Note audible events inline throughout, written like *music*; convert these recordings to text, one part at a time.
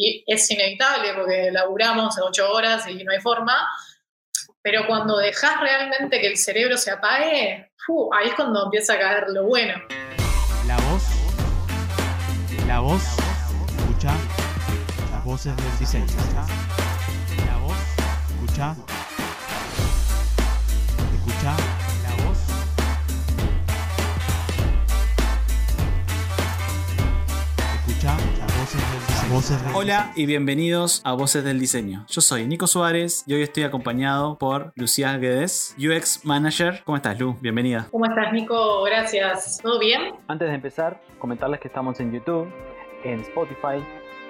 y es inevitable porque laburamos ocho horas y no hay forma, pero cuando dejas realmente que el cerebro se apague, ahí es cuando empieza a caer lo bueno. La voz, la voz, escucha las voces del diseño. La voz, escucha, voces del Hola y bienvenidos a Voces del Diseño. Yo soy Nico Suárez y hoy estoy acompañado por Lucía Guedes, UX Manager. ¿Cómo estás, Lu? Bienvenida. ¿Cómo estás, Nico? Gracias. ¿Todo bien? Antes de empezar, comentarles que estamos en YouTube, en Spotify,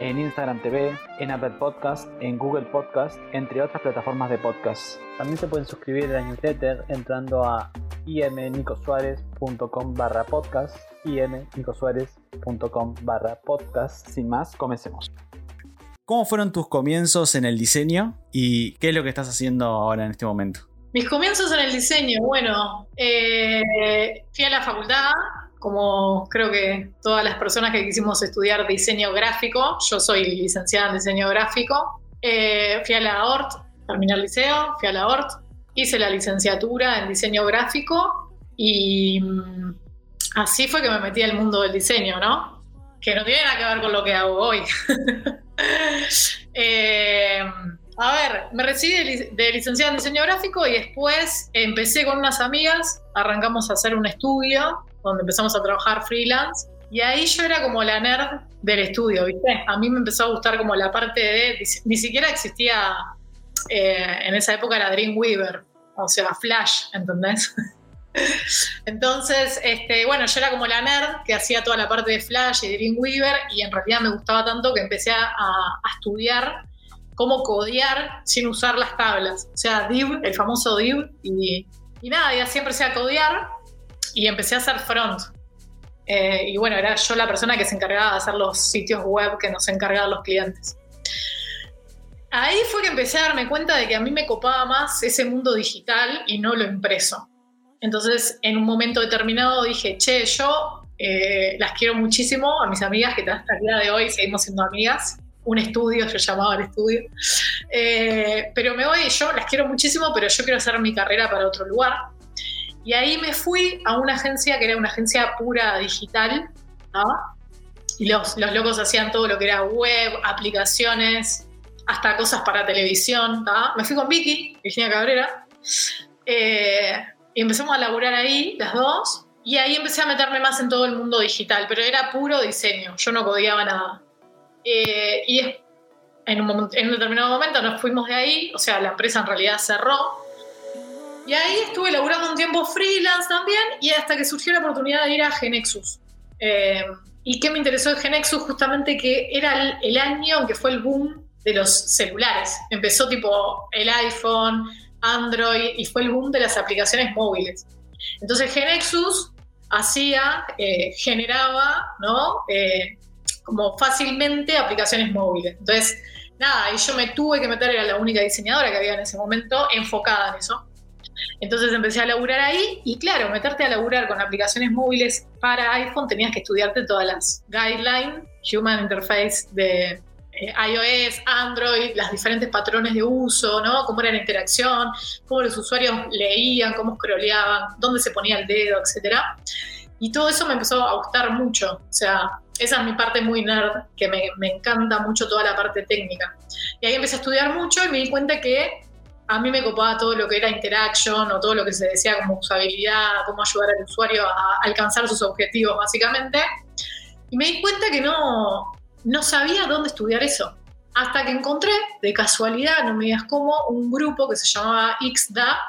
en Instagram TV, en Apple Podcast, en Google Podcast, entre otras plataformas de podcast. También se pueden suscribir a la newsletter entrando a imnicosuárez.com barra podcast, imnicosuárez.com barra podcast. Sin más, comencemos. ¿Cómo fueron tus comienzos en el diseño y qué es lo que estás haciendo ahora en este momento? Mis comienzos en el diseño, bueno, eh, fui a la facultad, como creo que todas las personas que quisimos estudiar diseño gráfico, yo soy licenciada en diseño gráfico, eh, fui a la ORT, terminé el liceo, fui a la ORT, hice la licenciatura en diseño gráfico y mm, así fue que me metí al mundo del diseño, ¿no? Que no tiene nada que ver con lo que hago hoy. *laughs* Eh, a ver, me recibí de, lic- de licenciada en diseño gráfico y después empecé con unas amigas, arrancamos a hacer un estudio donde empezamos a trabajar freelance y ahí yo era como la nerd del estudio, ¿viste? A mí me empezó a gustar como la parte de, ni siquiera existía eh, en esa época la Dreamweaver, o sea, Flash, ¿entendés? *laughs* Entonces, este, bueno, yo era como la nerd que hacía toda la parte de Flash y Dreamweaver y en realidad me gustaba tanto que empecé a, a estudiar cómo codear sin usar las tablas. O sea, div, el famoso div, y, y nada, y así empecé a codear y empecé a hacer front. Eh, y bueno, era yo la persona que se encargaba de hacer los sitios web que nos encargaban los clientes. Ahí fue que empecé a darme cuenta de que a mí me copaba más ese mundo digital y no lo impreso. Entonces, en un momento determinado dije, che, yo eh, las quiero muchísimo a mis amigas, que hasta el día de hoy seguimos siendo amigas. Un estudio, yo llamaba al estudio. Eh, pero me voy, yo las quiero muchísimo, pero yo quiero hacer mi carrera para otro lugar. Y ahí me fui a una agencia que era una agencia pura digital, ¿no? Y los, los locos hacían todo lo que era web, aplicaciones, hasta cosas para televisión, ¿no? Me fui con Vicky, Virginia Cabrera, eh, y empezamos a laburar ahí, las dos, y ahí empecé a meterme más en todo el mundo digital, pero era puro diseño, yo no codiaba nada. Eh, y en un, momento- en un determinado momento nos fuimos de ahí, o sea, la empresa en realidad cerró, y ahí estuve laburando un tiempo freelance también y hasta que surgió la oportunidad de ir a Genexus. Eh, ¿Y qué me interesó de Genexus? Justamente que era el, el año en que fue el boom de los celulares. Empezó tipo el iPhone, Android y fue el boom de las aplicaciones móviles. Entonces Genexus hacía, eh, generaba, ¿no? Eh, como fácilmente aplicaciones móviles. Entonces, nada, y yo me tuve que meter, era la única diseñadora que había en ese momento enfocada en eso. Entonces empecé a laburar ahí y claro, meterte a laburar con aplicaciones móviles para iPhone tenías que estudiarte todas las guidelines, Human Interface de eh, iOS, Android, las diferentes patrones de uso, ¿no? Cómo era la interacción, cómo los usuarios leían, cómo scrolleaban, dónde se ponía el dedo, etcétera. Y todo eso me empezó a gustar mucho. O sea, esa es mi parte muy nerd, que me, me encanta mucho toda la parte técnica. Y ahí empecé a estudiar mucho y me di cuenta que a mí me copaba todo lo que era interaction o todo lo que se decía como usabilidad, cómo ayudar al usuario a alcanzar sus objetivos, básicamente. Y me di cuenta que no, no sabía dónde estudiar eso. Hasta que encontré, de casualidad, no me digas cómo, un grupo que se llamaba XDA.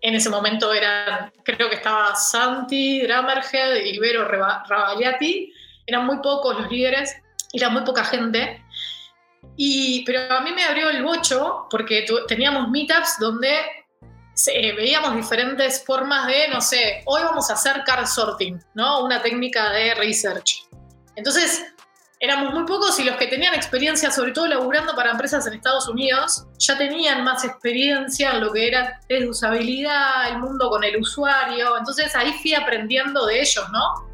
En ese momento eran, creo que estaba Santi, Dramerhead, Ibero Rabagliati. Eran muy pocos los líderes, era muy poca gente. Y, pero a mí me abrió el bocho porque tu- teníamos meetups donde eh, veíamos diferentes formas de, no sé, hoy vamos a hacer card sorting, ¿no? Una técnica de research. Entonces, éramos muy pocos y los que tenían experiencia, sobre todo laburando para empresas en Estados Unidos, ya tenían más experiencia en lo que era test de usabilidad, el mundo con el usuario. Entonces ahí fui aprendiendo de ellos, ¿no?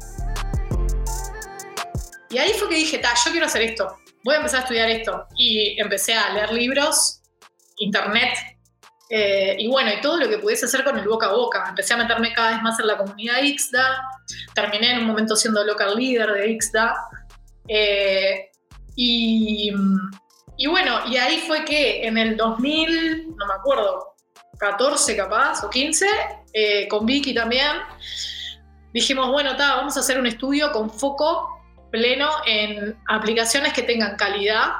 Y ahí fue que dije, ta, yo quiero hacer esto. Voy a empezar a estudiar esto. Y empecé a leer libros, internet, eh, y bueno, y todo lo que pudiese hacer con el boca a boca. Empecé a meterme cada vez más en la comunidad IXDA, terminé en un momento siendo local leader de IXDA. Eh, y, y bueno, y ahí fue que en el 2000, no me acuerdo, 14 capaz o 15, eh, con Vicky también, dijimos, bueno, vamos a hacer un estudio con foco pleno en aplicaciones que tengan calidad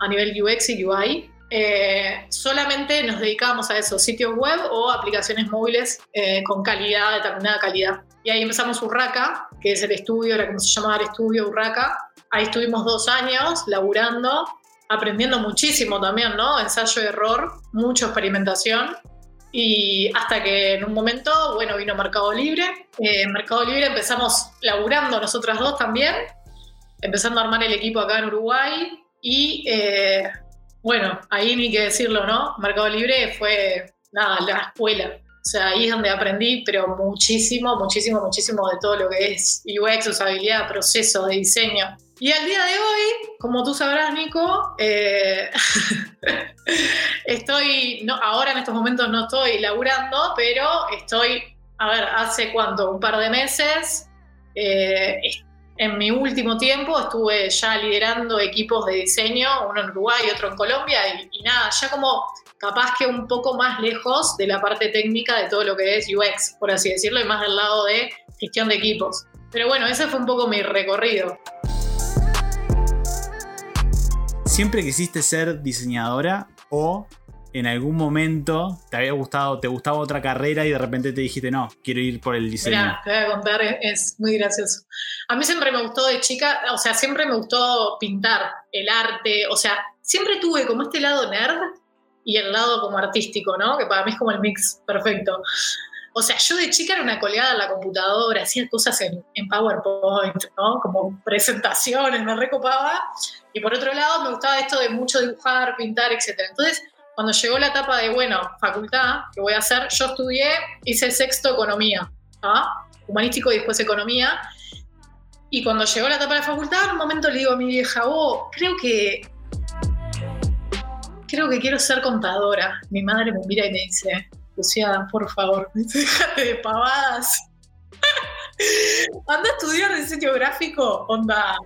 a nivel UX y UI. Eh, solamente nos dedicábamos a eso, sitios web o aplicaciones móviles eh, con calidad, determinada calidad. Y ahí empezamos Urraca, que es el estudio, era como se llamaba el estudio Urraca. Ahí estuvimos dos años laburando, aprendiendo muchísimo también, ¿no? Ensayo error, mucha experimentación. Y hasta que en un momento, bueno, vino Mercado Libre. Eh, Mercado Libre empezamos laburando nosotras dos también, empezando a armar el equipo acá en Uruguay. Y eh, bueno, ahí ni que decirlo, ¿no? Mercado Libre fue, nada, la escuela. O sea, ahí es donde aprendí, pero muchísimo, muchísimo, muchísimo de todo lo que es UX, usabilidad, proceso de diseño. Y al día de hoy, como tú sabrás, Nico, eh, *laughs* estoy, no, ahora en estos momentos no estoy laburando, pero estoy, a ver, hace cuánto, un par de meses, eh, en mi último tiempo estuve ya liderando equipos de diseño, uno en Uruguay y otro en Colombia, y, nada, ya como capaz que un poco más lejos de la parte técnica de todo lo que es UX, por así decirlo, y más del lado de gestión de equipos. Pero bueno, ese fue un poco mi recorrido. ¿Siempre quisiste ser diseñadora o en algún momento te había gustado, te gustaba otra carrera y de repente te dijiste, no, quiero ir por el diseño? Mira, te voy a contar, es muy gracioso. A mí siempre me gustó de chica, o sea, siempre me gustó pintar, el arte, o sea, siempre tuve como este lado nerd y el lado como artístico, ¿no? Que para mí es como el mix perfecto. O sea, yo de chica era una coleada en la computadora, hacía cosas en, en PowerPoint, ¿no? Como presentaciones, me recopaba. Y por otro lado, me gustaba esto de mucho dibujar, pintar, etc. Entonces, cuando llegó la etapa de, bueno, facultad, ¿qué voy a hacer? Yo estudié, hice sexto economía, ¿ah? humanístico y después economía. Y cuando llegó la etapa de facultad, en un momento le digo a mi vieja, oh, creo que. Creo que quiero ser contadora. Mi madre me mira y me dice, Lucía, por favor, *laughs* déjate de pavadas. *laughs* Anda a estudiar diseño gráfico, onda,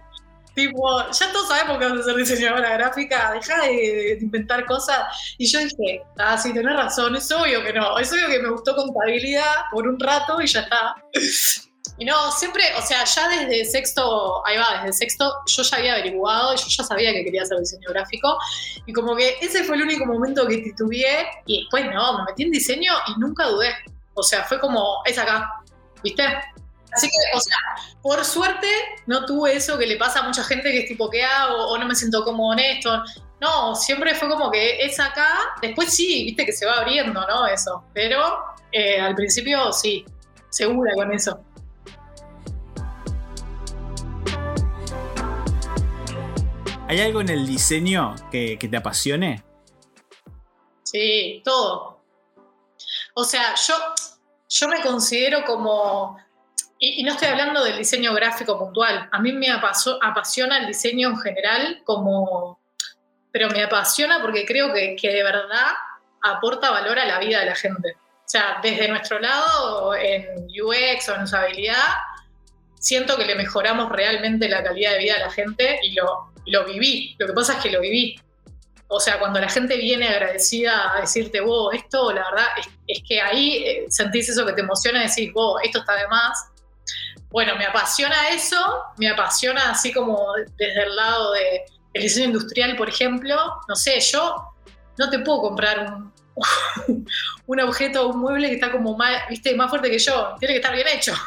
Tipo, ya todos sabemos que vas a ser diseñadora gráfica, deja de, inventar cosas. Y yo dije, ah, sí, tenés razón, es obvio que no, es obvio que me gustó contabilidad por un rato y ya está. Y no, siempre, o sea, ya desde sexto, ahí va, desde sexto, yo ya había averiguado, yo ya sabía que quería hacer diseño gráfico. Y como que ese fue el único momento que titubeé. Y después no, me metí en diseño y nunca dudé. O sea, fue como, es acá, ¿viste? Así que, o sea, por suerte no tuve eso que le pasa a mucha gente que es tipo, ¿qué hago? O no me siento como honesto. No, siempre fue como que es acá. Después sí, viste que se va abriendo, ¿no? Eso. Pero eh, al principio sí, segura con eso. ¿Hay algo en el diseño que, que te apasione? Sí, todo. O sea, yo, yo me considero como y, no estoy hablando del diseño gráfico puntual. A mí me apasiona el diseño en general, como, pero me apasiona porque creo que, de verdad aporta valor a la vida de la gente. O sea, desde nuestro lado, en UX o en usabilidad, siento que le mejoramos realmente la calidad de vida a la gente y lo, lo viví. Lo que pasa es que lo viví. O sea, cuando la gente viene agradecida a decirte, wow, esto, la verdad, es, que ahí eh, sentís eso que te emociona, decís, wow, esto está de más bueno, me apasiona eso, me apasiona así como desde el lado de el diseño industrial, por ejemplo. No sé, yo no te puedo comprar un, *laughs* un objeto, un mueble que está como más, ¿viste? más fuerte que yo. Tiene que estar bien hecho. *laughs*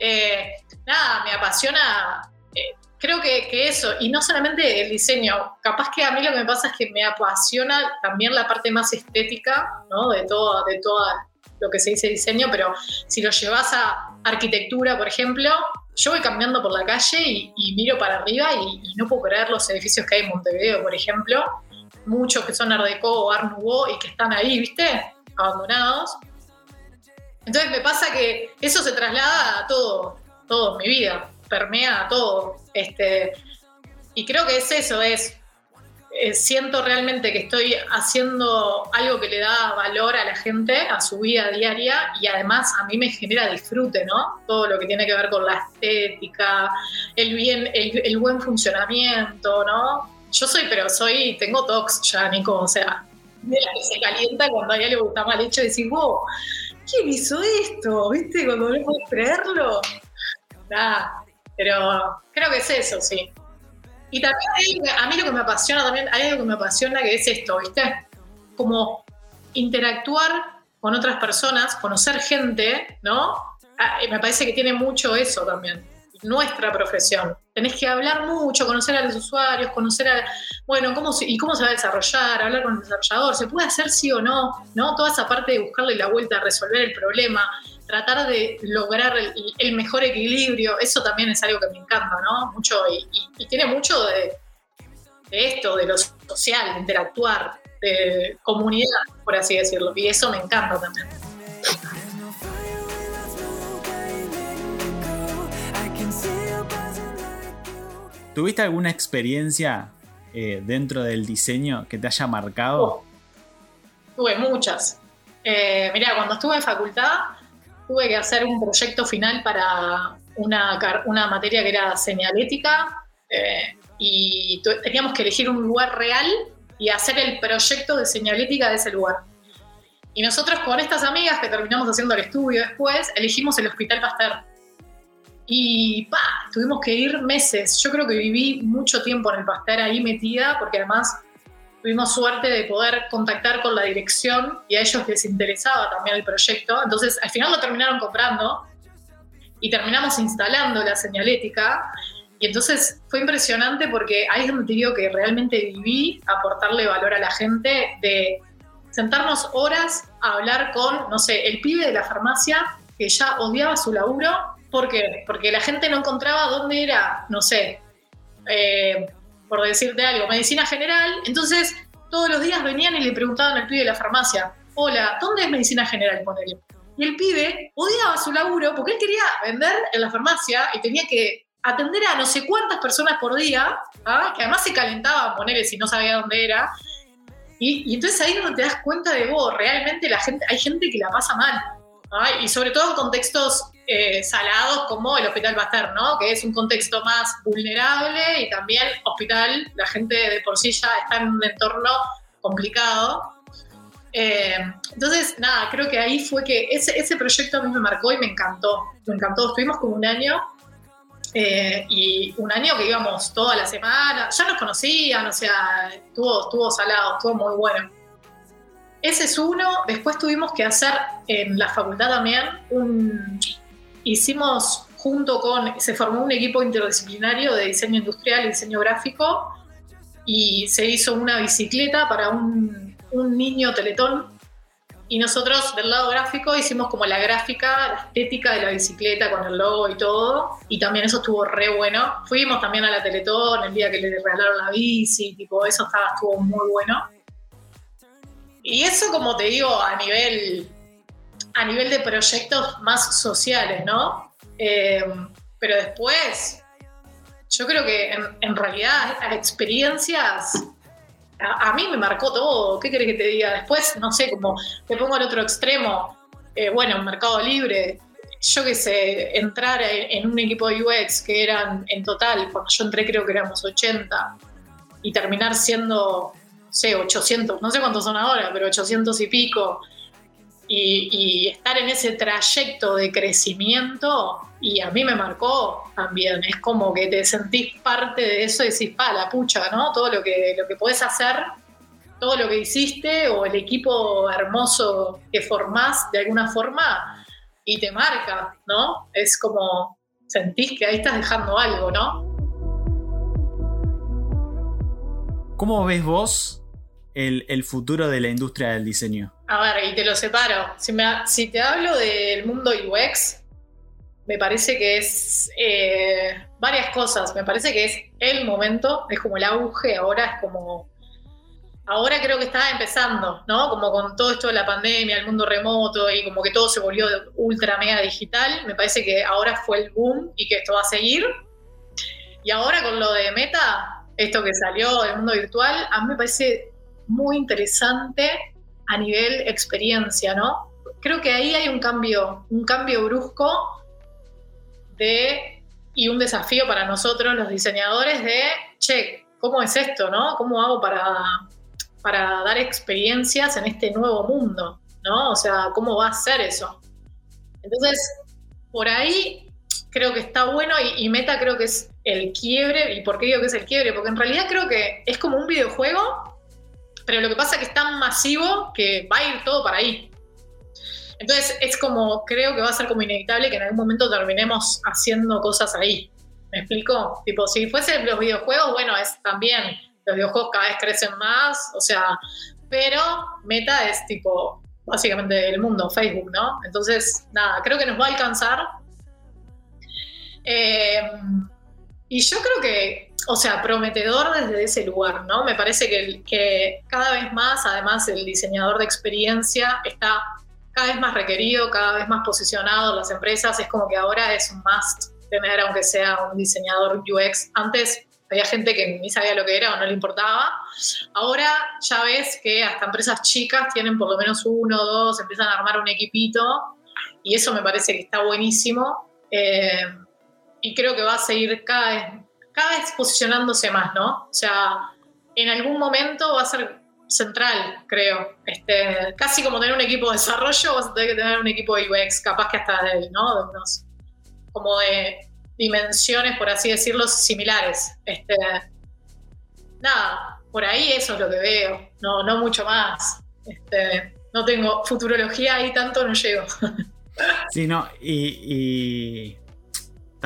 Eh, nada, me apasiona, eh, creo que, eso, y no solamente el diseño, capaz que a mí lo que me pasa es que me apasiona también la parte más estética, ¿no? De, todo, de toda lo que se dice diseño, pero si lo llevas a arquitectura, por ejemplo, yo voy caminando por la calle y, miro para arriba y, no puedo creer los edificios que hay en Montevideo, por ejemplo, muchos que son Art Deco o Art y que están ahí, ¿viste? Abandonados. Entonces me pasa que eso se traslada a todo, todo en mi vida, permea a todo. Este, y creo que es eso, es eh, siento realmente que estoy haciendo algo que le da valor a la gente, a su vida diaria y además a mí me genera disfrute, ¿no? Todo lo que tiene que ver con la estética, el bien, el, buen funcionamiento, ¿no? Yo soy, pero soy, tengo tox ya, Nico, o sea, de que se calienta cuando hay algo que está mal hecho y decís, wow, ¿quién hizo esto? ¿Viste? Cuando no puedes creerlo. Nada, pero creo que es eso, sí. Y también a mí lo que me apasiona también, hay algo que me apasiona que es esto, ¿viste? Como interactuar con otras personas, conocer gente, ¿no? Ah, me parece que tiene mucho eso también, nuestra profesión. Tenés que hablar mucho, conocer a los usuarios, conocer a, bueno, cómo y cómo se va a desarrollar, hablar con el desarrollador, se puede hacer sí o no, ¿no? Toda esa parte de buscarle la vuelta resolver el problema, tratar de lograr el, mejor equilibrio, eso también es algo que me encanta, ¿no? Mucho, y, tiene mucho de, esto, de lo social, de interactuar, de comunidad, por así decirlo, y eso me encanta también. ¿Tuviste alguna experiencia eh, dentro del diseño que te haya marcado? Oh, tuve muchas. Eh, mira, cuando estuve en facultad, tuve que hacer un proyecto final para una, una materia que era señalética eh, y teníamos que elegir un lugar real y hacer el proyecto de señalética de ese lugar. Y nosotros con estas amigas que terminamos haciendo el estudio después, elegimos el Hospital Pasteur. Y pa, tuvimos que ir meses. Yo creo que viví mucho tiempo en el Pasteur ahí metida, porque además tuvimos suerte de poder contactar con la dirección y a ellos les interesaba también el proyecto. Entonces, al final lo terminaron comprando y terminamos instalando la señalética. Y entonces fue impresionante porque ahí es donde te digo que realmente viví aportarle valor a la gente, de sentarnos horas a hablar con, no sé, el pibe de la farmacia que ya odiaba su laburo. ¿Por qué? Porque la gente no encontraba dónde era, no sé, eh, por decirte algo, medicina general. Entonces, todos los días venían y le preguntaban al pibe de la farmacia, hola, ¿dónde es medicina general? Y el pibe odiaba su laburo porque él quería vender en la farmacia y tenía que atender a no sé cuántas personas por día, ¿ah? que además se calentaban, ponerle si no sabía dónde era. Y, entonces ahí es donde te das cuenta de vos, realmente la gente, hay gente que la pasa mal. ¿ah? Y sobre todo en contextos eh, salados como el Hospital Pasteur, ¿no? Que es un contexto más vulnerable y también hospital, la gente de por sí ya está en un entorno complicado. Eh, entonces, nada, creo que ahí fue que ese, proyecto a mí me marcó y me encantó. Me encantó. Estuvimos como un año eh, y un año que íbamos toda la semana, ya nos conocían, o sea, estuvo, estuvo salado, estuvo muy bueno. Ese es uno. Después tuvimos que hacer en la facultad también un, hicimos junto con, se formó un equipo interdisciplinario de diseño industrial y diseño gráfico y se hizo una bicicleta para un, niño teletón y nosotros del lado gráfico hicimos como la gráfica, la estética de la bicicleta con el logo y todo. Y también eso estuvo re bueno. Fuimos también a la Teletón el día que le regalaron la bici, tipo, eso estaba, estuvo muy bueno. Y eso, como te digo, a nivel a nivel de proyectos más sociales, ¿no? Eh, pero después, yo creo que en, realidad las experiencias a, mí me marcó todo. ¿Qué querés que te diga? Después, no sé, como te pongo al otro extremo, eh, bueno, Mercado Libre, yo qué sé, entrar en, un equipo de UX que eran en total, cuando yo entré creo que éramos 80, y terminar siendo, no sé, 800, no sé cuántos son ahora, pero 800 y pico y, estar en ese trayecto de crecimiento, y a mí me marcó también, es como que te sentís parte de eso y decís, pa, la pucha, ¿no? Todo lo que, lo que podés hacer, todo lo que hiciste o el equipo hermoso que formás de alguna forma y te marca, ¿no? Es como sentís que ahí estás dejando algo, ¿no? ¿Cómo ves vos el, futuro de la industria del diseño? A ver, y te lo separo. Si, si te hablo del mundo UX, me parece que es eh, varias cosas. Me parece que es el momento, es como el auge, ahora es como... Ahora creo que está empezando, ¿no? Como con todo esto de la pandemia, el mundo remoto y como que todo se volvió ultra mega digital. Me parece que ahora fue el boom y que esto va a seguir. Y ahora con lo de Meta, esto que salió del mundo virtual, a mí me parece muy interesante a nivel experiencia, ¿no? Creo que ahí hay un cambio, un cambio brusco de, y un desafío para nosotros los diseñadores de, che, ¿cómo es esto, no? ¿Cómo hago para, para dar experiencias en este nuevo mundo, ¿no? O sea, ¿cómo va a ser eso? Entonces, por ahí creo que está bueno y, y Meta creo que es el quiebre. ¿Y por qué digo que es el quiebre? Porque en realidad creo que es como un videojuego, pero lo que pasa es que es tan masivo que va a ir todo para ahí. Entonces es como, creo que va a ser como inevitable que en algún momento terminemos haciendo cosas ahí. ¿Me explico? Tipo, si fuesen los videojuegos, bueno, es también, los videojuegos cada vez crecen más, o sea, pero Meta es tipo, básicamente el mundo, Facebook, ¿no? Entonces, nada, creo que nos va a alcanzar. Eh, y yo creo que, o sea, prometedor desde ese lugar, ¿no? Me parece que, cada vez más, además, el diseñador de experiencia está cada vez más requerido, cada vez más posicionado en las empresas. Es como que ahora es un must tener, aunque sea un diseñador UX. Antes había gente que ni sabía lo que era o no le importaba. Ahora ya ves que hasta empresas chicas tienen por lo menos uno o dos, empiezan a armar un equipito y eso me parece que está buenísimo. Eh, y creo que va a seguir cada vez, cada vez posicionándose más, ¿no? O sea, en algún momento va a ser central, creo. Este, casi como tener un equipo de desarrollo, vas a tener que tener un equipo de UX, capaz que hasta de, ¿no? de unos, como de dimensiones, por así decirlo, similares. Este, nada, por ahí eso es lo que veo, no, no mucho más. Este, no tengo futurología ahí tanto, no llego. *laughs* Sí, no, y, y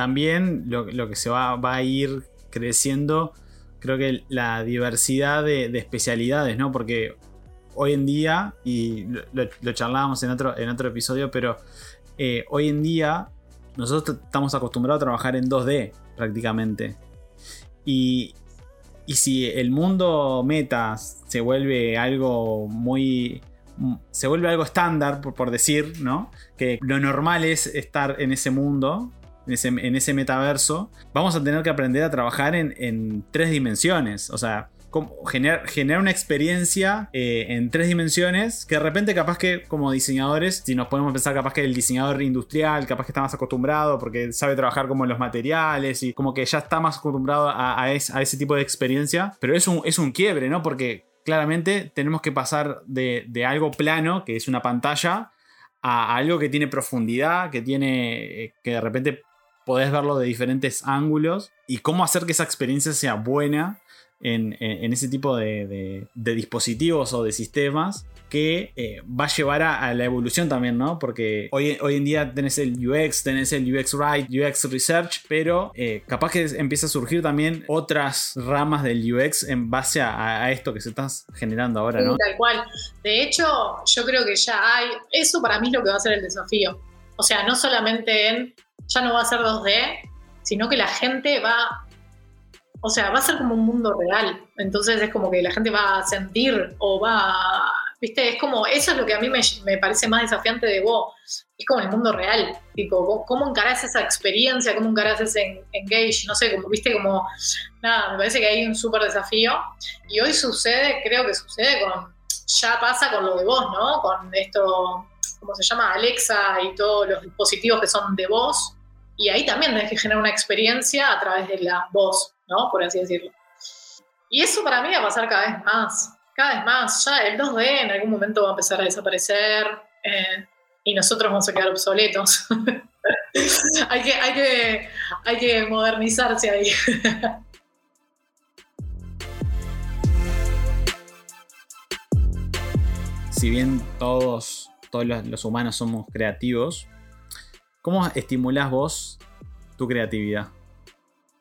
también lo, que se va, va, a ir creciendo, creo que la diversidad de, de especialidades, ¿no? Porque hoy en día, y lo, charlábamos en otro, en otro episodio, pero eh, hoy en día nosotros estamos acostumbrados a trabajar en 2D prácticamente. Y, y si el mundo meta se vuelve algo muy se vuelve algo estándar, por, por, decir, ¿no? Que lo normal es estar en ese mundo, en ese, metaverso, vamos a tener que aprender a trabajar en, tres dimensiones. O sea, generar, generar una experiencia eh, en tres dimensiones que de repente capaz que como diseñadores, si nos podemos pensar capaz que el diseñador industrial, capaz que está más acostumbrado porque sabe trabajar como los materiales y como que ya está más acostumbrado a ese tipo de experiencia, pero es un, es un quiebre, ¿no? Porque claramente tenemos que pasar de, de algo plano, que es una pantalla, a algo que tiene profundidad, que tiene, eh, que de repente podés verlo de diferentes ángulos y cómo hacer que esa experiencia sea buena en, ese tipo de, dispositivos o de sistemas que eh, va a llevar a, la evolución también, ¿no? Porque hoy, hoy, en día tenés el UX, tenés el UX Write, UX Research, pero eh, capaz que empieza a surgir también otras ramas del UX en base a, esto que se está generando ahora, ¿no? Tal cual. De hecho, yo creo que ya hay, eso para mí es lo que va a ser el desafío. O sea, no solamente en, ya no va a ser 2D, sino que la gente va o sea, va a ser como un mundo real. Entonces es como que la gente va a sentir o va viste, es como, eso es lo que a mí me, me parece más desafiante de vos. Es como el mundo real. Tipo, ¿cómo encarás esa experiencia? ¿Cómo encarás ese engage? No sé, como, viste, como, nada, me parece que hay un súper desafío. Y hoy sucede, creo que sucede con, ya pasa con lo de voz, ¿no? Con esto, ¿cómo se llama? Alexa y todos los dispositivos que son de voz. Y ahí también tenés que generar una experiencia a través de la voz. ¿no? Por así decirlo. Y eso para mí va a pasar cada vez más, cada vez más. Ya el 2D en algún momento va a empezar a desaparecer eh, y nosotros vamos a quedar obsoletos. *laughs* hay, que, hay, que, hay que modernizarse ahí. si bien todos, todos los humanos somos creativos, ¿cómo estimulás vos tu creatividad?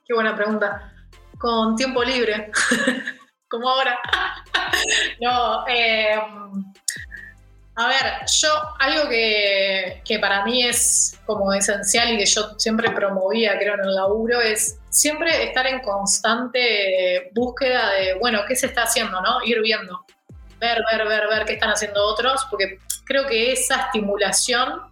Qué buena pregunta con tiempo libre, *laughs* como ahora. *laughs* no, eh, a ver, yo algo que, que, para mí es como esencial y que yo siempre promovía, creo, en el laburo, es siempre estar en constante búsqueda de, bueno, ¿qué se está haciendo? ¿no? Ir viendo, ver, ver, ver, ver qué están haciendo otros, porque creo que esa estimulación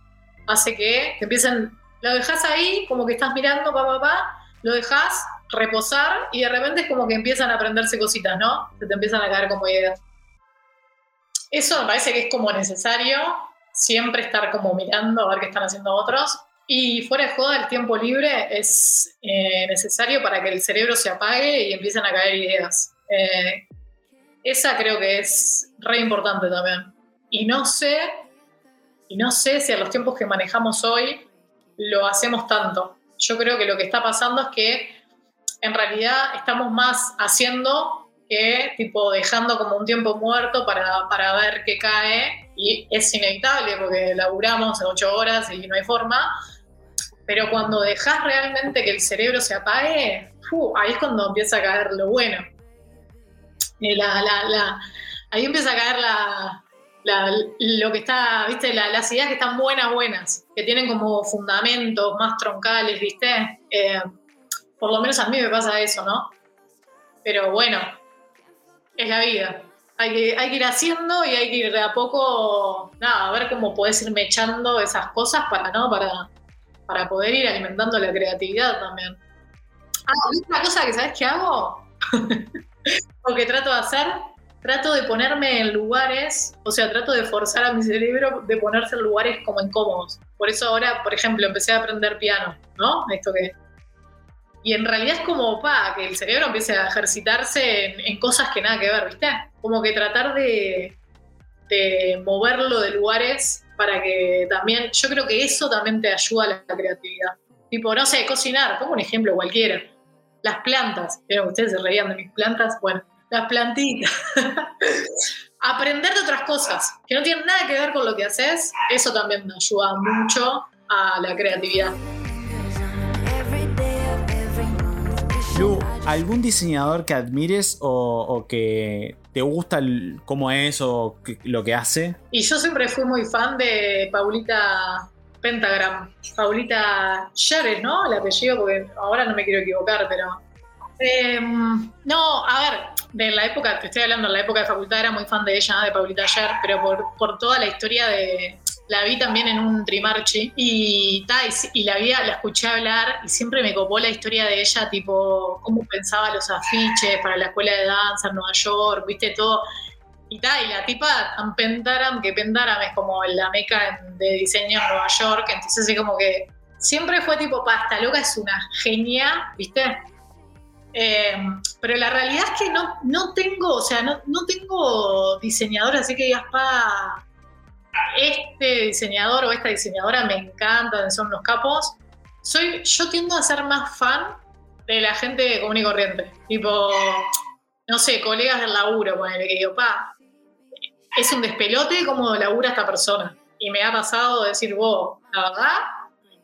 hace que te empiecen, lo dejas ahí, como que estás mirando, pa, pa, lo dejas reposar y de repente es como que empiezan a aprenderse cositas, ¿no? Se te empiezan a caer como ideas. Eso me parece que es como necesario, siempre estar como mirando a ver qué están haciendo otros. Y fuera de joda, el tiempo libre es eh, necesario para que el cerebro se apague y empiecen a caer ideas. Eh, esa creo que es re importante también. Y no sé, y no sé si a los tiempos que manejamos hoy lo hacemos tanto. Yo creo que lo que está pasando es que en realidad estamos más haciendo que tipo dejando como un tiempo muerto para, para ver qué cae y es inevitable porque laburamos ocho horas y no hay forma, pero cuando dejas realmente que el cerebro se apague, ahí es cuando empieza a caer lo bueno. Ahí empieza a caer la, lo que está, viste, las ideas que están buenas, buenas, que tienen como fundamentos más troncales, viste. Eh, por lo menos a mí me pasa eso, ¿no? Pero bueno, es la vida. Hay que, hay que ir haciendo y hay que ir de a poco, nada, a ver cómo puedes ir mechando esas cosas para, ¿no? Para, para poder ir alimentando la creatividad también. Ah, una cosa que sabes qué hago, *laughs* o que trato de hacer, trato de ponerme en lugares, o sea, trato de forzar a mi cerebro de ponerse en lugares como incómodos. Por eso ahora, por ejemplo, empecé a aprender piano, ¿no? Esto que y en realidad es como, pa, que el cerebro empiece a ejercitarse en, cosas que nada que ver, ¿viste? Como que tratar de, moverlo de lugares para que también, yo creo que eso también te ayuda a la, creatividad. Tipo, no sé, cocinar, pongo un ejemplo cualquiera. Las plantas, pero ustedes se reían de mis plantas, bueno, las plantitas. *laughs* Aprender de otras cosas que no tienen nada que ver con lo que haces, eso también me ayuda mucho a la creatividad. ¿algún diseñador que admires o, que te gusta cómo es o lo que hace? Y yo siempre fui muy fan de Paulita Pentagram, Paulita Sheres, ¿no? El apellido, porque ahora no me quiero equivocar, pero... Em, no, a ver, de la época, te estoy hablando, en la época de facultad era muy fan de ella, de Paulita Sher, pero por, toda la historia de, la vi también en un trimarchi y, y, la, vi, la escuché hablar y siempre me copó la historia de ella, tipo, cómo pensaba los afiches para la escuela de danza en Nueva York, viste, todo. Y, ta, y la tipa tan Pentaram, que Pentaram es como la meca de diseño en Nueva York, entonces es como que siempre fue tipo, pasta loca es una genia, viste. Eh, pero la realidad es que no, no tengo, o sea, no, no tengo diseñador, así que digas, pa, este diseñador o esta diseñadora me encantan, son los capos. Soy, yo tiendo a ser más fan de la gente común y corriente. Tipo, no sé, colegas del laburo, ponele que digo, pa, es un despelote cómo labura esta persona. Y me ha pasado decir, wow, la verdad,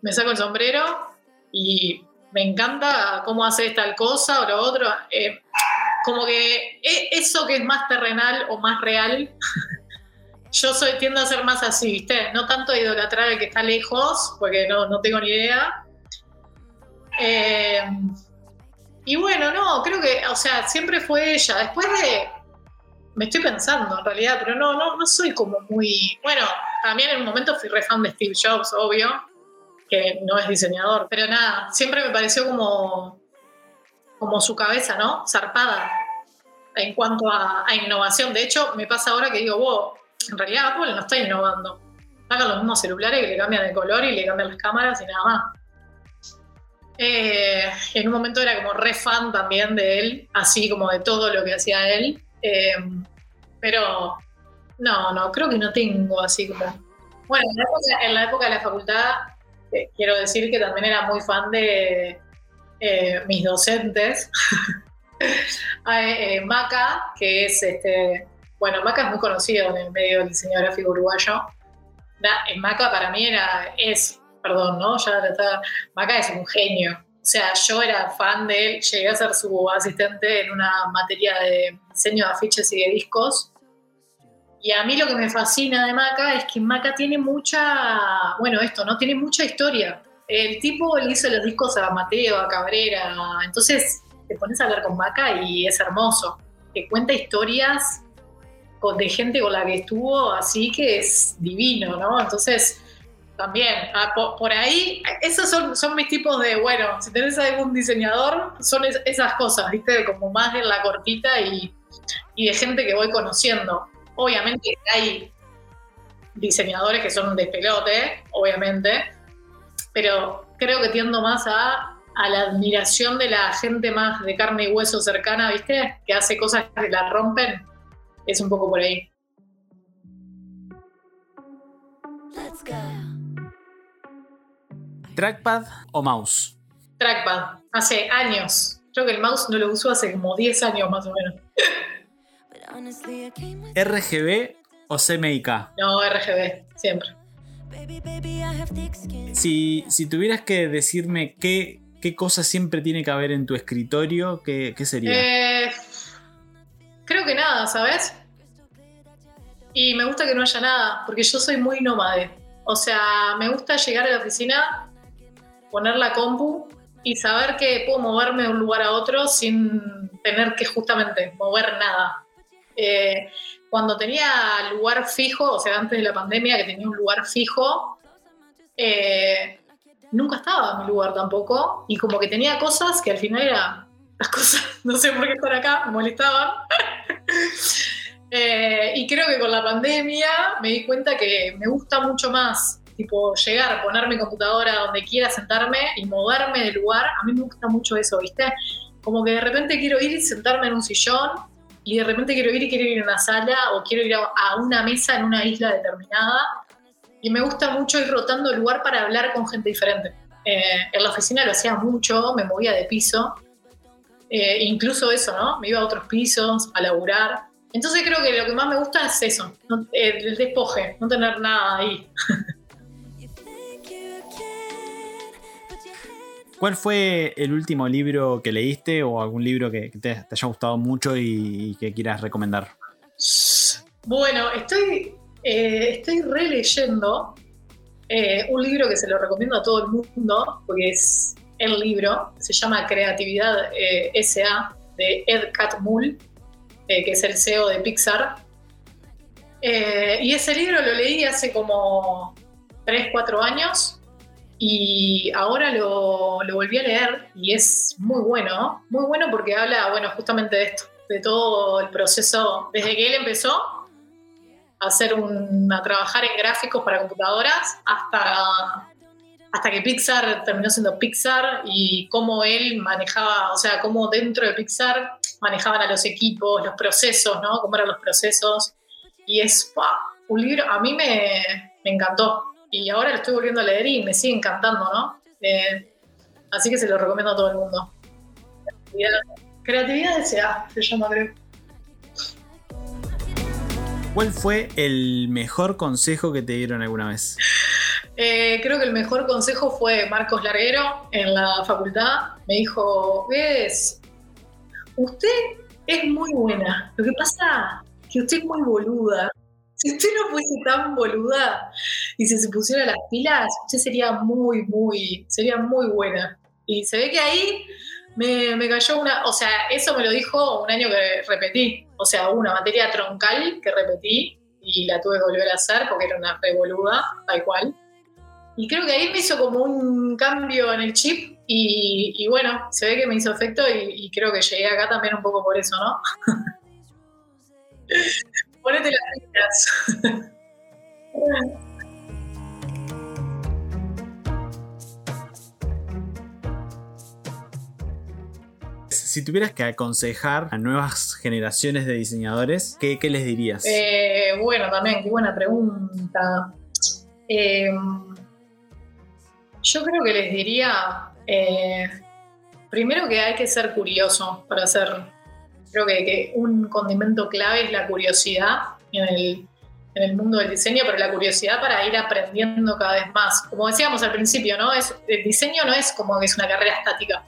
me saco el sombrero y me encanta cómo hace tal cosa o lo otro. Eh, como que e, eso que es más terrenal o más real *laughs* yo soy, tiendo a ser más así, ¿viste? No tanto a idolatrar al que está lejos, porque no, no tengo ni idea. Eh, y bueno, no, creo que, o sea, siempre fue ella. Después de. Me estoy pensando en realidad, pero no, no, no soy como muy. Bueno, también en un momento fui re fan de Steve Jobs, obvio, que no es diseñador, pero nada, siempre me pareció como. como su cabeza, ¿no? Zarpada en cuanto a, innovación. De hecho, me pasa ahora que digo, wow, en realidad Apple no está innovando. Sacan los mismos celulares que le cambian el color y le cambian las cámaras y nada más. Eh, en un momento era como re fan también de él, así como de todo lo que hacía él. Eh, pero no, no, creo que no tengo así como. Bueno, en la época, de la facultad, eh, quiero decir que también era muy fan de mis docentes. *laughs* Maca, que es este, bueno, Maca es muy conocido en el medio del diseño gráfico uruguayo. En Maca para mí era, es, perdón, ¿no? Ya está, Maca es un genio. O sea, yo era fan de él, llegué a ser su asistente en una materia de diseño de afiches y de discos. Y a mí lo que me fascina de Maca es que Maca tiene mucha, bueno, esto, ¿no? Tiene mucha historia. El tipo le hizo los discos a Mateo, a Cabrera, entonces te pones a hablar con Maca y es hermoso. Te cuenta historias de gente con la que estuvo, así que es divino, ¿no? Entonces, También, ah, po- por, ahí, esos son, son mis tipos de, bueno, si tenés algún diseñador, son es- esas cosas, ¿viste? Como más de la cortita y, y de gente que voy conociendo. Obviamente hay diseñadores que son de pelote, obviamente, pero creo que tiendo más a, a la admiración de la gente más de carne y hueso cercana, ¿viste? Que hace cosas que la rompen. Es un poco por ahí. ¿Trackpad o mouse? Trackpad, hace años. Creo que el mouse no lo uso hace como 10 años más o menos. ¿RGB o CMYK? No, RGB, siempre. Si, si tuvieras que decirme qué, qué cosa siempre tiene que haber en tu escritorio, ¿qué, qué sería? Eh, creo que nada, ¿sabes? Y me gusta que no haya nada, porque yo soy muy nómade. O sea, me gusta llegar a la oficina, poner la compu y saber que puedo moverme de un lugar a otro sin tener que justamente mover nada. Eh, cuando tenía lugar fijo, o sea, antes de la pandemia, que tenía un lugar fijo, eh, nunca estaba en mi lugar tampoco. Y como que tenía cosas que al final eran las cosas, *laughs* no sé por qué estar acá, me molestaban. *laughs* Eh, y creo que con la pandemia me di cuenta que me gusta mucho más, tipo, llegar, poner mi computadora donde quiera sentarme y moverme de lugar. A mí me gusta mucho eso, ¿viste? Como que de repente quiero ir y sentarme en un sillón y de repente quiero ir y quiero ir a una sala o quiero ir a, una mesa en una isla determinada. Y me gusta mucho ir rotando el lugar para hablar con gente diferente. Eh, en la oficina lo hacía mucho, me movía de piso. Eh, incluso eso, ¿no? Me iba a otros pisos a laburar. Entonces creo que lo que más me gusta es eso, eh, el despoje, no tener nada ahí. *laughs* ¿Cuál fue el último libro que leíste o algún libro que, te, haya gustado mucho y, que quieras recomendar? Bueno, estoy, eh, estoy releyendo eh, un libro que se lo recomiendo a todo el mundo, porque es el libro, se llama Creatividad eh, S.A. de Ed Catmull, que es el CEO de Pixar. Y ese libro lo leí hace como 3, 4 años y ahora lo, volví a leer y es muy bueno, muy bueno porque habla, bueno, justamente de esto, de todo el proceso, desde que él empezó a hacer un, a trabajar en gráficos para computadoras hasta, hasta que Pixar terminó siendo Pixar y cómo él manejaba, o sea, cómo dentro de Pixar manejaban a los equipos, los procesos, ¿no? Cómo eran los procesos. Y es ¡pah! un libro, a mí me, me encantó. Y ahora lo estoy volviendo a leer y me sigue encantando, ¿no? Eh, así que se lo recomiendo a todo el mundo. Creatividad, S.A. se llama, creo. ¿Cuál fue el mejor consejo que te dieron alguna vez? Eh, creo que el mejor consejo fue Marcos Larguero en la facultad. Me dijo, usted es muy buena. Lo que pasa es que usted es muy boluda. Si usted no fuese tan boluda y si se pusiera las pilas, usted sería muy, muy, sería muy buena. Y se ve que ahí me, me cayó una, o sea, eso me lo dijo un año que repetí. O sea, una materia troncal que repetí y la tuve que volver a hacer porque era una revoluda, tal cual. Y creo que ahí me hizo como un cambio en el chip y, bueno, se ve que me hizo efecto y creo que llegué acá también un poco por eso, ¿no? *laughs* Ponete las pilas. *laughs* Si tuvieras que aconsejar a nuevas generaciones de diseñadores, ¿qué, qué les dirías? Eh, bueno, también, qué buena pregunta. Eh, yo creo que les diría, eh, primero que hay que ser curioso para hacer, creo que, que un condimento clave es la curiosidad en el, en el mundo del diseño, pero la curiosidad para ir aprendiendo cada vez más. Como decíamos al principio, ¿no? Es, el diseño no es como que es una carrera estática.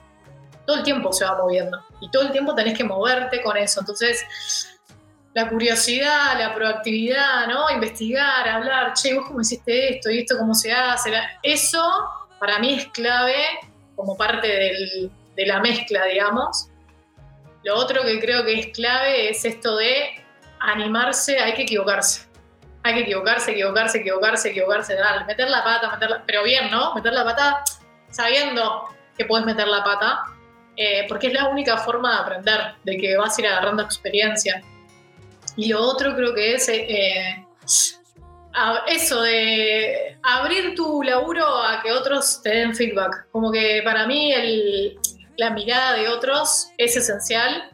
Todo el tiempo se va moviendo y todo el tiempo tenés que moverte con eso. Entonces, la curiosidad, la proactividad, ¿no? Investigar, hablar, che, vos cómo hiciste esto y esto cómo se hace. Eso para mí es clave como parte del- de la mezcla, digamos. Lo otro que creo que es clave es esto de animarse, hay que equivocarse. hay que equivocarse, equivocarse, equivocarse, equivocarse, dale, meter la pata, meterla, pero bien, ¿no? Meter la pata sabiendo que puedes meter la pata, eh, porque es la única forma de aprender, de que vas a ir agarrando experiencia. Y lo otro creo que es eh, a- eso de abrir tu laburo a que otros te den feedback. Como que para mí el- la mirada de otros es esencial.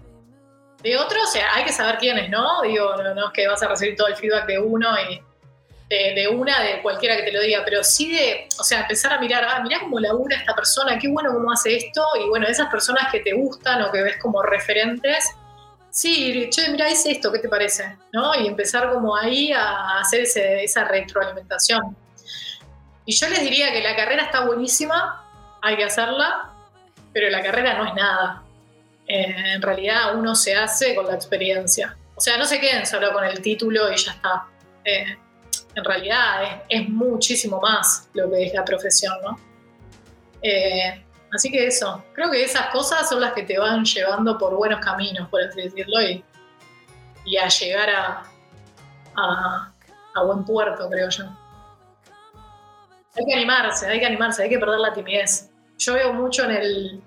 De otros, o sea, hay que saber quiénes, ¿no? Digo, no, es que vas a recibir todo el feedback de uno y de, una, de cualquiera que te lo diga, pero sí de, o sea, empezar a mirar, ah, mirá cómo labura esta persona, qué bueno cómo hace esto, y bueno, esas personas que te gustan o que ves como referentes, sí, che, mira, es esto, ¿qué te parece? ¿No? Y empezar como ahí a hacer ese- esa retroalimentación. Y yo les diría que la carrera está buenísima, hay que hacerla, pero la carrera no es nada. Eh, en realidad uno se hace con la experiencia. O sea, no se queden solo con el título y ya está. Eh, en realidad es, muchísimo más lo que es la profesión, ¿no? Eh, así que eso, creo que esas cosas son las que te van llevando por buenos caminos, por así decirlo, y, y a llegar a, a, a buen puerto, creo yo. Hay que animarse, hay que animarse, hay que perder la timidez. Yo veo mucho en el,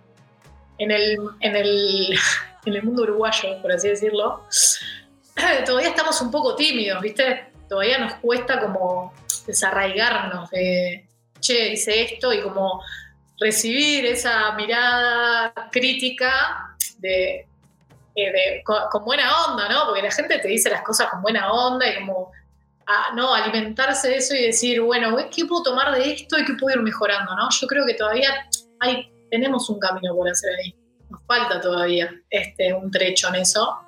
en el, en el, *laughs* en el mundo uruguayo, por así decirlo, *clears throat* todavía estamos un poco tímidos, ¿viste? Todavía nos cuesta como desarraigarnos de, che, hice esto y como recibir esa mirada crítica de, eh, de- con, buena onda, ¿no? Porque la gente te dice las cosas con buena onda y como, no, alimentarse de eso y decir, bueno, ¿qué puedo tomar de esto y qué puedo ir mejorando, ¿no? Yo creo que todavía hay, tenemos un camino por hacer ahí. Nos falta todavía este, un trecho en eso.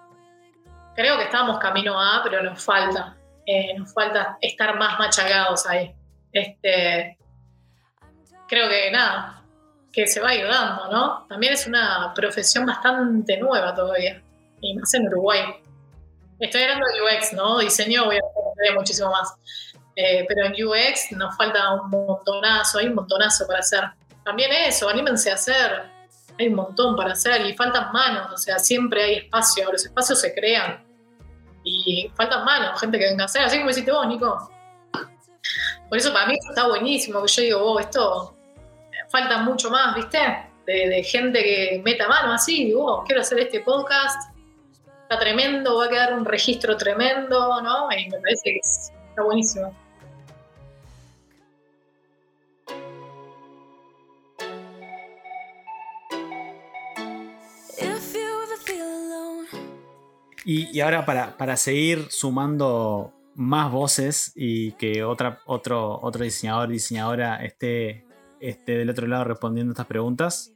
Creo que estamos camino a, pero nos falta. Eh, nos falta estar más machacados ahí. Este, creo que nada, que se va a ir dando, ¿no? También es una profesión bastante nueva todavía, y más en Uruguay. Estoy hablando de UX, ¿no? Diseño, obviamente, muchísimo más. Eh, pero en UX nos falta un montonazo, hay un montonazo para hacer. También eso, anímense a hacer. Hay un montón para hacer y faltan manos, o sea, siempre hay espacio, los espacios se crean. Y faltan manos, gente que venga a hacer, así como hiciste vos, Nico. Por eso para mí está buenísimo, que yo digo, vos, esto falta mucho más, ¿viste? De, gente que meta mano así, digo, "Oh, quiero hacer este podcast, está tremendo, va a quedar un registro tremendo, ¿no? Y me parece que es- está buenísimo. Y, y ahora para, para seguir sumando más voces y que otra, otro, otro diseñador, diseñadora esté, esté del otro lado respondiendo estas preguntas,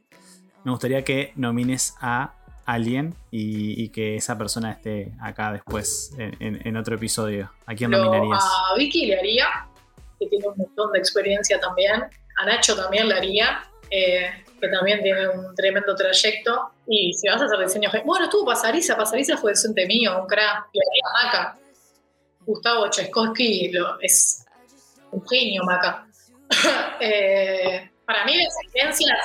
me gustaría que nomines a alguien y, y que esa persona esté acá después en, en- en otro episodio. ¿A quién nominarías? a Vicky le haría, que tiene un montón de experiencia también. A Nacho también le haría, eh, que también tiene un tremendo trayecto. Y si vas a hacer diseño... Bueno, estuvo Pasariza, Pasariza fue docente mío, un crack. Le haría a Maca. Gustavo Cheskowski lo- es un genio, Maca. *coughs* Eh, para mí las eminencias,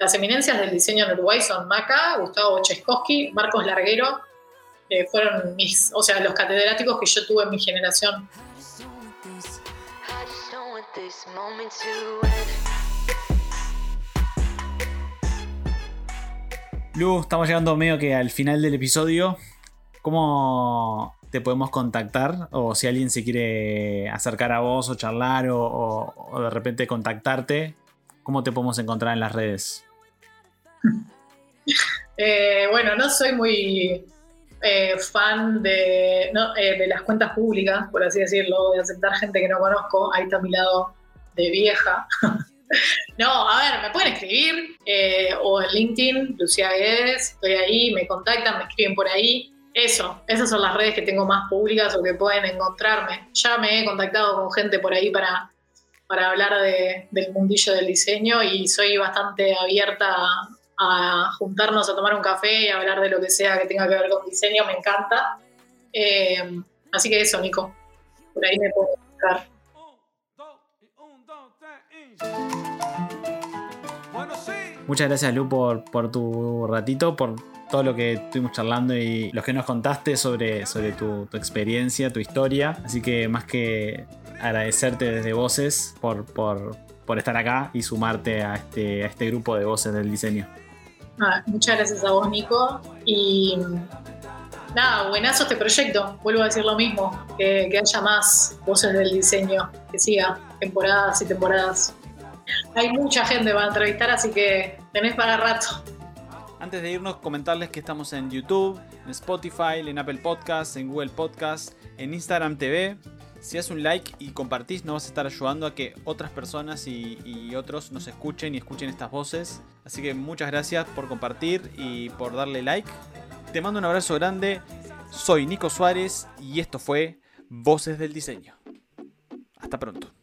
las eminencias del diseño en Uruguay son Maca, Gustavo Cheskowski, Marcos Larguero, que fueron mis, o sea, los catedráticos que yo tuve en mi generación. Lu, estamos llegando medio que al final del episodio. ¿Cómo te podemos contactar? O si alguien se quiere acercar a vos o charlar o, o- o de repente contactarte, ¿cómo te podemos encontrar en las redes? *laughs* Eh, bueno, no soy muy eh, fan de, eh, de las cuentas públicas, por así decirlo, de aceptar gente que no conozco. Ahí está mi lado de vieja. *laughs* no, a ver, me pueden escribir eh, o en LinkedIn, Lucía Guedes, estoy ahí, me contactan, me escriben por ahí. Eso, esas son las redes que tengo más públicas o que pueden encontrarme. Ya me he contactado con gente por ahí para, para hablar de- del mundillo del diseño y soy bastante abierta a, juntarnos a tomar un café y hablar de lo que sea que tenga que ver con diseño, me encanta. Eh, así que eso, Nico. Por ahí me puedo buscar. Muchas gracias Lu por, tu ratito, por todo lo que estuvimos charlando y lo que nos contaste sobre, tu, experiencia, tu historia. Así que más que agradecerte desde Voces por, estar acá y sumarte a este, a este grupo de voces del diseño. Ah, muchas gracias a vos, Nico. Y nada, buenazo este proyecto. Vuelvo a decir lo mismo, que haya más voces del diseño, que siga temporadas y temporadas. Hay mucha gente para entrevistar, así que tenés para rato. Antes de irnos, comentarles que estamos en YouTube, en Spotify, en Apple Podcasts, en Google Podcasts, en Instagram TV. Si haces un like y compartís, nos vas a estar ayudando a que otras personas y, y otros nos escuchen y escuchen estas voces. Así que muchas gracias por compartir y por darle like. Te mando un abrazo grande. Soy Nico Suárez y esto fue Voces del Diseño. Hasta pronto.